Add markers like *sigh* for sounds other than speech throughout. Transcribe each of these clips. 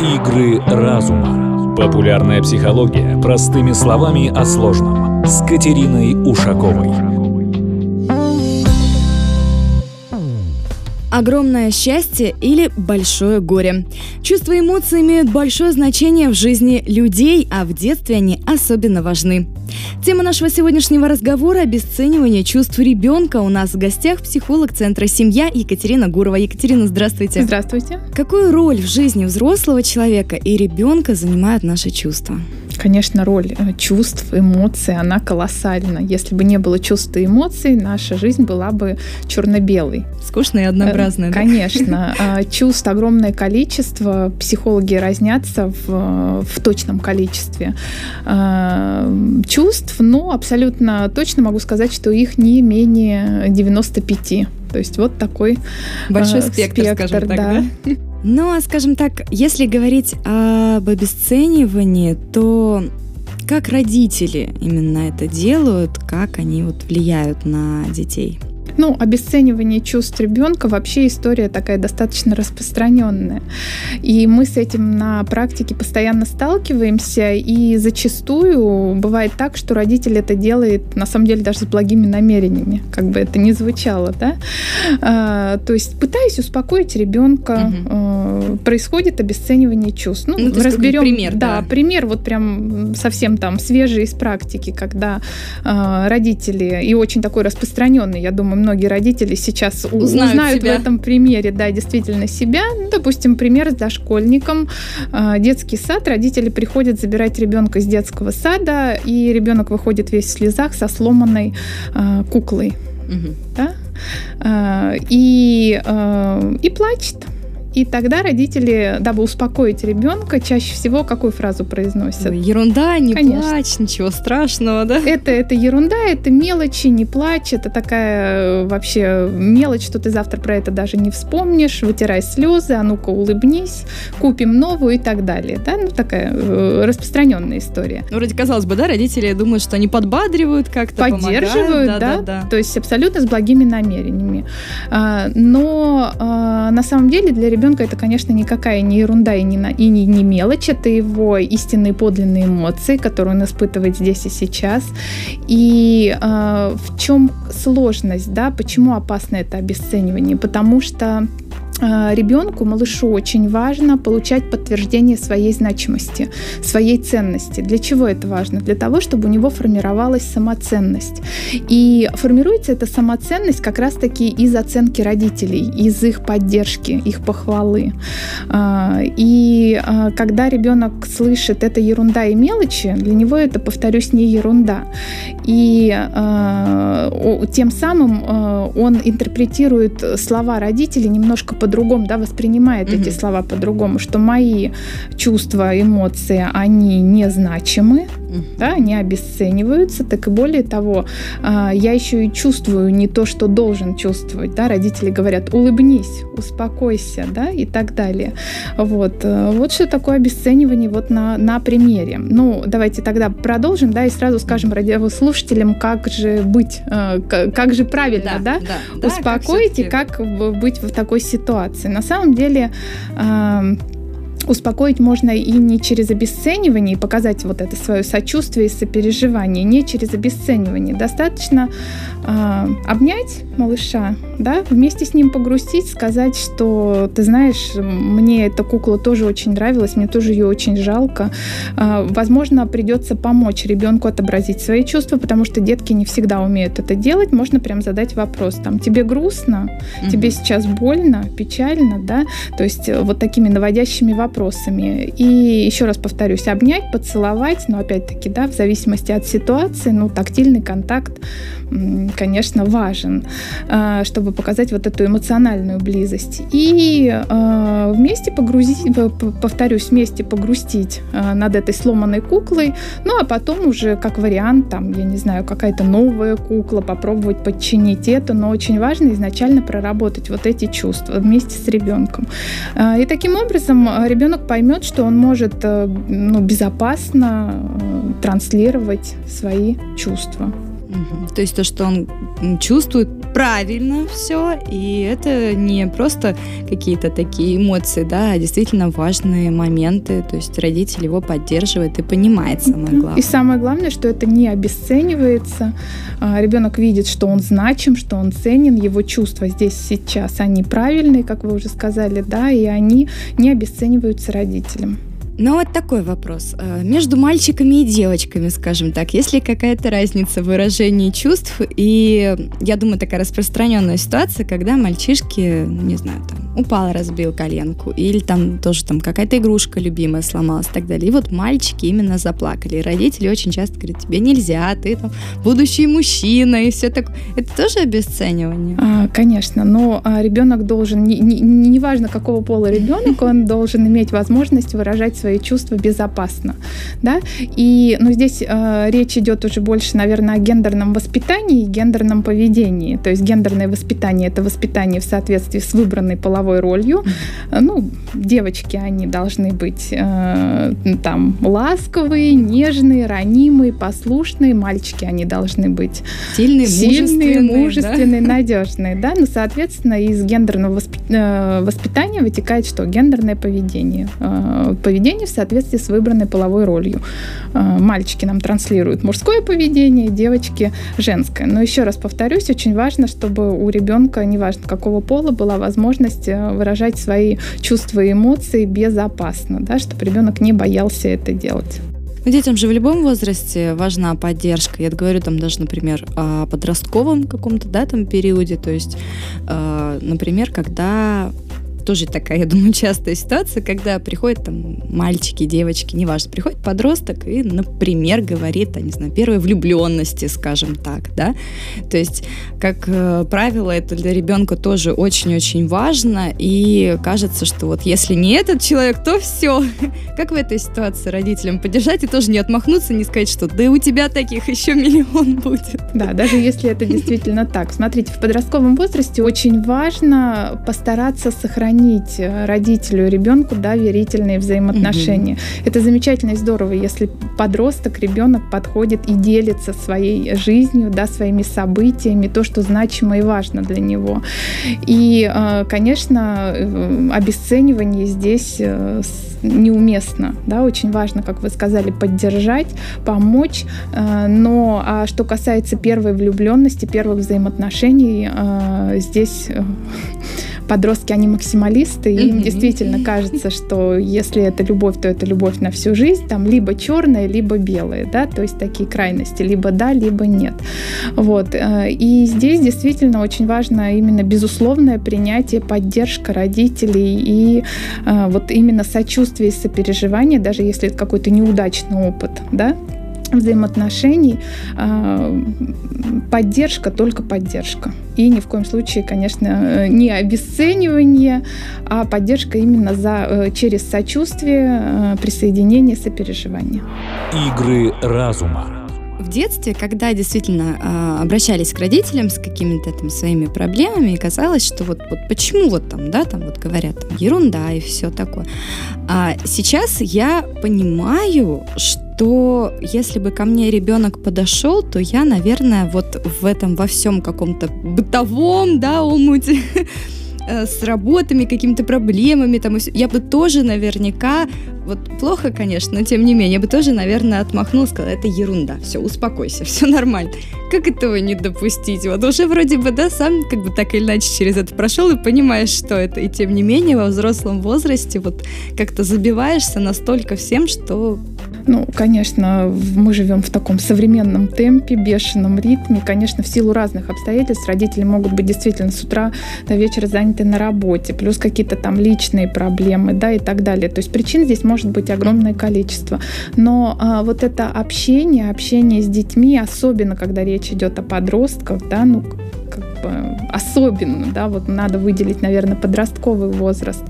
Игры разума. Популярная психология простыми словами о сложном. С Катериной Ушаковой. Огромное счастье или большое горе. Чувства и эмоции имеют большое значение в жизни людей, а в детстве они особенно важны. Тема нашего сегодняшнего разговора – обесценивание чувств ребенка. У нас в гостях психолог Центра «Семья» Екатерина Гурова. Екатерина, здравствуйте. Здравствуйте. Какую роль в жизни взрослого человека и ребенка занимают наши чувства? Конечно, роль э, чувств, эмоций, она колоссальна. Если бы не было чувств и эмоций, наша жизнь была бы черно-белой. Скучная и однообразная. Конечно. *laughs* А, чувств огромное количество. Психологи разнятся в, в точном количестве а, чувств, но абсолютно точно могу сказать, что их не менее 95. То есть вот такой большой спектр, спектр скажем так, да. да? *laughs* Ну, а скажем так, если говорить об обесценивании, то как родители именно это делают, как они вот влияют на детей? Ну, обесценивание чувств ребенка вообще история такая достаточно распространенная. И мы с этим на практике постоянно сталкиваемся, и зачастую бывает так, что родитель это делает на самом деле даже с благими намерениями, как бы это ни звучало, да. А, то есть пытаясь успокоить ребенка, угу. Происходит обесценивание чувств. Ну, ну разберем пример. Да, да, пример вот прям совсем там свежий из практики, когда а, родители и очень такой распространенный, я думаю, многие родители сейчас узнают, узнают в этом примере, да, действительно себя. Ну, допустим, пример с дошкольником. А, детский сад, родители приходят забирать ребенка из детского сада, и ребенок выходит весь в слезах со сломанной э, куклой. Угу. Да? Э, и, э, и плачет. И тогда родители, дабы успокоить ребенка, чаще всего какую фразу произносят? Ерунда, не Конечно. плачь, ничего страшного, да? Это, это ерунда, это мелочи, не плачь, это такая э, вообще мелочь, что ты завтра про это даже не вспомнишь, вытирай слезы, а ну-ка улыбнись, купим новую и так далее. Да? Ну, такая э, распространенная история. Ну, вроде казалось бы, да, родители думают, что они подбадривают как-то, Поддерживают, да, да, да, да. То есть абсолютно с благими намерениями. А, но а, на самом деле для ребенка ребенка это, конечно, никакая не ерунда и не, и не, не мелочь, это его истинные подлинные эмоции, которые он испытывает здесь и сейчас. И э, в чем сложность, да, почему опасно это обесценивание? Потому что ребенку, малышу очень важно получать подтверждение своей значимости, своей ценности. Для чего это важно? Для того, чтобы у него формировалась самоценность. И формируется эта самоценность как раз-таки из оценки родителей, из их поддержки, их похвалы. А, и а, когда ребенок слышит это ерунда и мелочи, для него это, повторюсь, не ерунда. И тем самым он интерпретирует слова родителей немножко по-другому, да, воспринимает mm-hmm. эти слова по-другому, что мои чувства, эмоции, они незначимы, да, не обесцениваются, так и более того, а, я еще и чувствую не то, что должен чувствовать, да, родители говорят, улыбнись, успокойся, да, и так далее. Вот, э, вот что такое обесценивание вот на, на примере. Ну, давайте тогда продолжим, да, и сразу скажем радиослушателям, как же быть, э, как же правильно, да, да, да успокоить да, как и как быть в такой ситуации. На самом деле, успокоить можно и не через обесценивание, и показать вот это свое сочувствие и сопереживание, не через обесценивание. Достаточно э, обнять малыша, да, вместе с ним погрустить, сказать, что ты знаешь, мне эта кукла тоже очень нравилась, мне тоже ее очень жалко. Э, возможно, придется помочь ребенку отобразить свои чувства, потому что детки не всегда умеют это делать. Можно прям задать вопрос, там, тебе грустно, mm-hmm. тебе сейчас больно, печально, да, то есть э, вот такими наводящими вопросами вопросами. И еще раз повторюсь, обнять, поцеловать, но опять-таки, да, в зависимости от ситуации, ну, тактильный контакт, конечно, важен, а, чтобы показать вот эту эмоциональную близость. И а, вместе погрузить, повторюсь, вместе погрустить а, над этой сломанной куклой, ну, а потом уже как вариант, там, я не знаю, какая-то новая кукла, попробовать подчинить это, но очень важно изначально проработать вот эти чувства вместе с ребенком. И таким образом ребенок ребенок поймет, что он может э, ну, безопасно э, транслировать свои чувства. Угу. То есть то, что он чувствует правильно все, и это не просто какие-то такие эмоции, да, а действительно важные моменты. То есть родитель его поддерживает и понимает самое главное. И самое главное, что это не обесценивается. А, Ребенок видит, что он значим, что он ценен, его чувства здесь сейчас, они правильные, как вы уже сказали, да, и они не обесцениваются родителям. Но вот такой вопрос. Э, между мальчиками и девочками, скажем так, есть ли какая-то разница в выражении чувств? И я думаю, такая распространенная ситуация, когда мальчишки, ну, не знаю, там, упал, разбил коленку, или там тоже там какая-то игрушка любимая сломалась и так далее. И вот мальчики именно заплакали. И родители очень часто говорят, тебе нельзя, ты там будущий мужчина и все такое. Это тоже обесценивание? А, конечно, но а, ребенок должен, неважно не, не какого пола ребенок, он должен иметь возможность выражать свои чувства безопасно, да, и, ну, здесь э, речь идет уже больше, наверное, о гендерном воспитании и гендерном поведении, то есть гендерное воспитание – это воспитание в соответствии с выбранной половой ролью, ну, девочки, они должны быть э, там ласковые, нежные, ранимые, послушные, мальчики, они должны быть сильные, сильные мужественные, мужественные да? надежные, да, ну, соответственно, из гендерного э, воспитания вытекает что? Гендерное поведение. Поведение поведение в соответствии с выбранной половой ролью. А, мальчики нам транслируют мужское поведение, девочки женское. Но еще раз повторюсь, очень важно, чтобы у ребенка, неважно какого пола, была возможность э, выражать свои чувства и эмоции безопасно, да, чтобы ребенок не боялся это делать. Но детям же в любом возрасте важна поддержка. Я говорю там даже, например, о подростковом каком-то, да, там периоде. То есть, э, например, когда тоже такая, я думаю, частая ситуация, когда приходят там мальчики, девочки, неважно, приходит подросток и, например, говорит, о, не знаю, первой влюбленности, скажем так, да. То есть, как э, правило, это для ребенка тоже очень-очень важно, и кажется, что вот если не этот человек, то все. *laughs* Как в этой ситуации родителям поддержать и тоже не отмахнуться, не сказать, что да у тебя таких еще миллион *laughs* будет. Да, даже если это действительно так. Смотрите, в подростковом возрасте очень важно постараться сохранить сохранить э, родителю и ребенку доверительные взаимоотношения. Угу. Это замечательно и здорово, если подросток, ребенок подходит и делится своей жизнью, да, своими событиями, то, что значимо и важно для него. И, э, конечно, э, обесценивание здесь неуместно. Да? Очень важно, как вы сказали, поддержать, помочь. Но а что касается первой влюбленности, первых взаимоотношений, здесь подростки, они максималисты, и им действительно кажется, что если это любовь, то это любовь на всю жизнь, там либо черное, либо белое, да, то есть такие крайности, либо да, либо нет. Вот. Э, и здесь действительно очень важно именно безусловное принятие, поддержка родителей и э, вот именно сочувствие и сопереживание, даже если это какой-то неудачный опыт, да, взаимоотношений, а, поддержка, только поддержка. И ни в коем случае, конечно, не обесценивание, а поддержка именно за, э, через сочувствие, э, присоединение, сопереживание. Игры разума. В детстве, когда действительно э, обращались к родителям с какими-то там своими проблемами, и казалось, что вот, вот почему вот там, да, там вот говорят там, ерунда и все такое. А сейчас я понимаю, что то если бы ко мне ребенок подошел, то я, наверное, вот в этом во всем каком-то бытовом, да, омуте *laughs* Э, с работами, какими-то проблемами, там, я бы тоже наверняка, вот плохо, конечно, но тем не менее, я бы тоже, наверное, отмахнулась, сказала, это ерунда, все, успокойся, все *laughs* нормально. Как этого не допустить? Вот уже вроде бы, да, сам как бы так или иначе через это прошел и понимаешь, что это, и тем не менее во взрослом возрасте вот как-то забиваешься настолько всем, что ну, конечно, мы живем в таком современном темпе, бешеном ритме. Конечно, в силу разных обстоятельств родители могут быть действительно с утра до вечера заняты на работе, плюс какие-то там личные проблемы, да, и так далее. То есть причин здесь может быть огромное количество. Но а, вот это общение, общение с детьми, особенно когда речь идет о подростках, да, ну, особенно, да, вот надо выделить, наверное, подростковый возраст.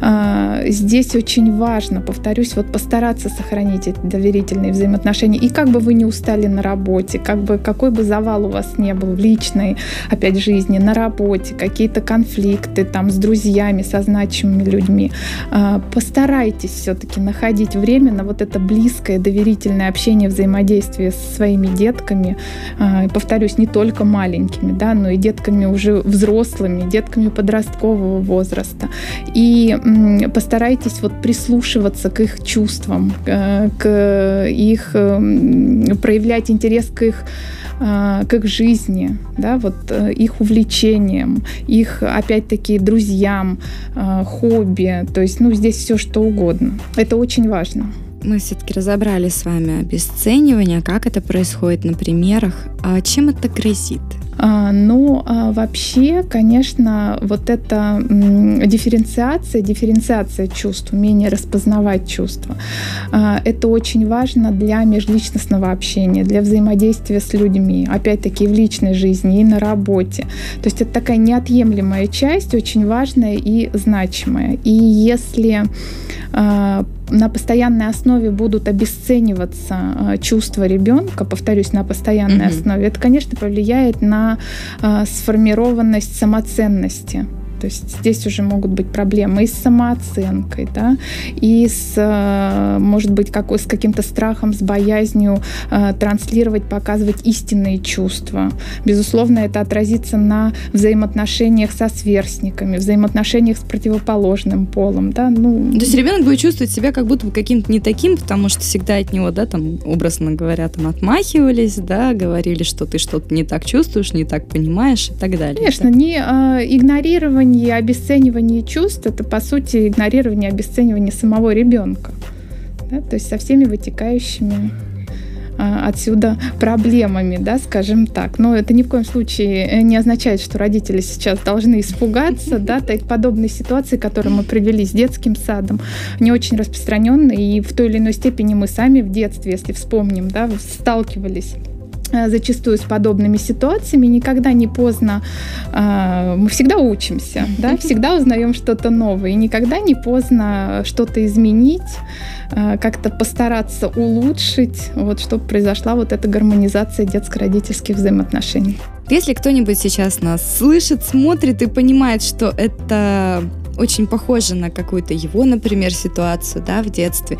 А, здесь очень важно, повторюсь, вот постараться сохранить эти доверительные взаимоотношения. И как бы вы не устали на работе, как бы какой бы завал у вас не был в личной, опять, жизни, на работе, какие-то конфликты там с друзьями, со значимыми людьми, а, постарайтесь все-таки находить время на вот это близкое, доверительное общение, взаимодействие со своими детками. А, повторюсь, не только маленькими, да, но и детками уже взрослыми, детками подросткового возраста. И постарайтесь вот прислушиваться к их чувствам, э, к их эм, проявлять интерес к их э, к их жизни, да, вот э, их увлечениям, их, опять-таки, друзьям, хобби, то есть, ну, здесь все что угодно. Это очень важно мы все-таки разобрали с вами обесценивание, как это происходит на примерах. А чем это грозит? А, ну, а вообще, конечно, вот эта дифференциация, дифференциация чувств, умение распознавать чувства, а, это очень важно для межличностного общения, для взаимодействия с людьми, опять-таки в личной жизни и на работе. То есть это такая неотъемлемая часть, очень важная и значимая. И если на постоянной основе будут обесцениваться чувства ребенка, повторюсь, на постоянной mm-hmm. основе, это, конечно, повлияет на сформированность самоценности. То есть здесь уже могут быть проблемы и с самооценкой, да, и с, э, может быть, какой, с каким-то страхом, с боязнью э, транслировать, показывать истинные чувства. Безусловно, это отразится на взаимоотношениях со сверстниками, взаимоотношениях с противоположным полом, да, ну... То есть ребенок будет чувствовать себя как будто бы каким-то не таким, потому что всегда от него, да, там, образно говоря, там, отмахивались, да, говорили, что ты что-то не так чувствуешь, не так понимаешь и так далее. Конечно, не э, игнорирование игнорирование, обесценивание чувств – это, по сути, игнорирование, обесценивание самого ребенка. Да? То есть со всеми вытекающими а, отсюда проблемами, да, скажем так. Но это ни в коем случае э, не означает, что родители сейчас должны испугаться, да, подобной ситуации, которую мы привели с детским садом, не очень распространенной, и в той или иной степени мы сами в детстве, если вспомним, да, сталкивались Э, зачастую с подобными ситуациями. Никогда не поздно, э, мы всегда учимся, да, всегда узнаем что-то новое, и никогда не поздно что-то изменить, э, как-то постараться улучшить, вот, чтобы произошла вот эта гармонизация детско-родительских взаимоотношений. Если кто-нибудь сейчас нас слышит, смотрит и понимает, что это очень похоже на какую-то его, например, ситуацию, да, в детстве.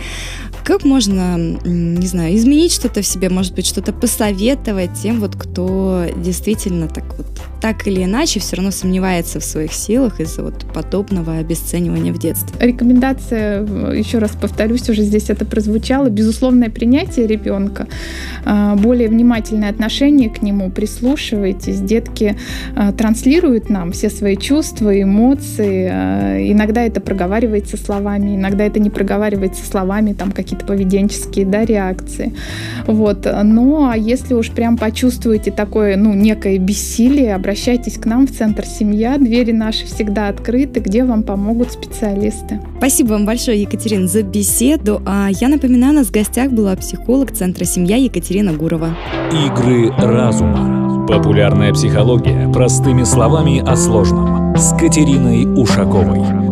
Как можно, не знаю, изменить что-то в себе, может быть, что-то посоветовать тем, вот, кто действительно так вот так или иначе все равно сомневается в своих силах из-за вот подобного обесценивания в детстве. Рекомендация, еще раз повторюсь, уже здесь это прозвучало, безусловное принятие ребенка, а, более внимательное отношение к нему, прислушивайтесь. Детки а, транслируют нам все свои чувства, эмоции. А, иногда это проговаривается словами, иногда это не проговаривается словами, там какие-то поведенческие да, реакции. Вот. Но а если уж прям почувствуете такое, ну, некое бессилие, обращайтесь обращайтесь к нам в Центр «Семья». Двери наши всегда открыты, где вам помогут специалисты. Спасибо вам большое, Екатерина, за беседу. А я напоминаю, у нас в гостях была психолог Центра «Семья» Екатерина Гурова. Игры разума. Популярная психология простыми словами о сложном. С Катериной Ушаковой.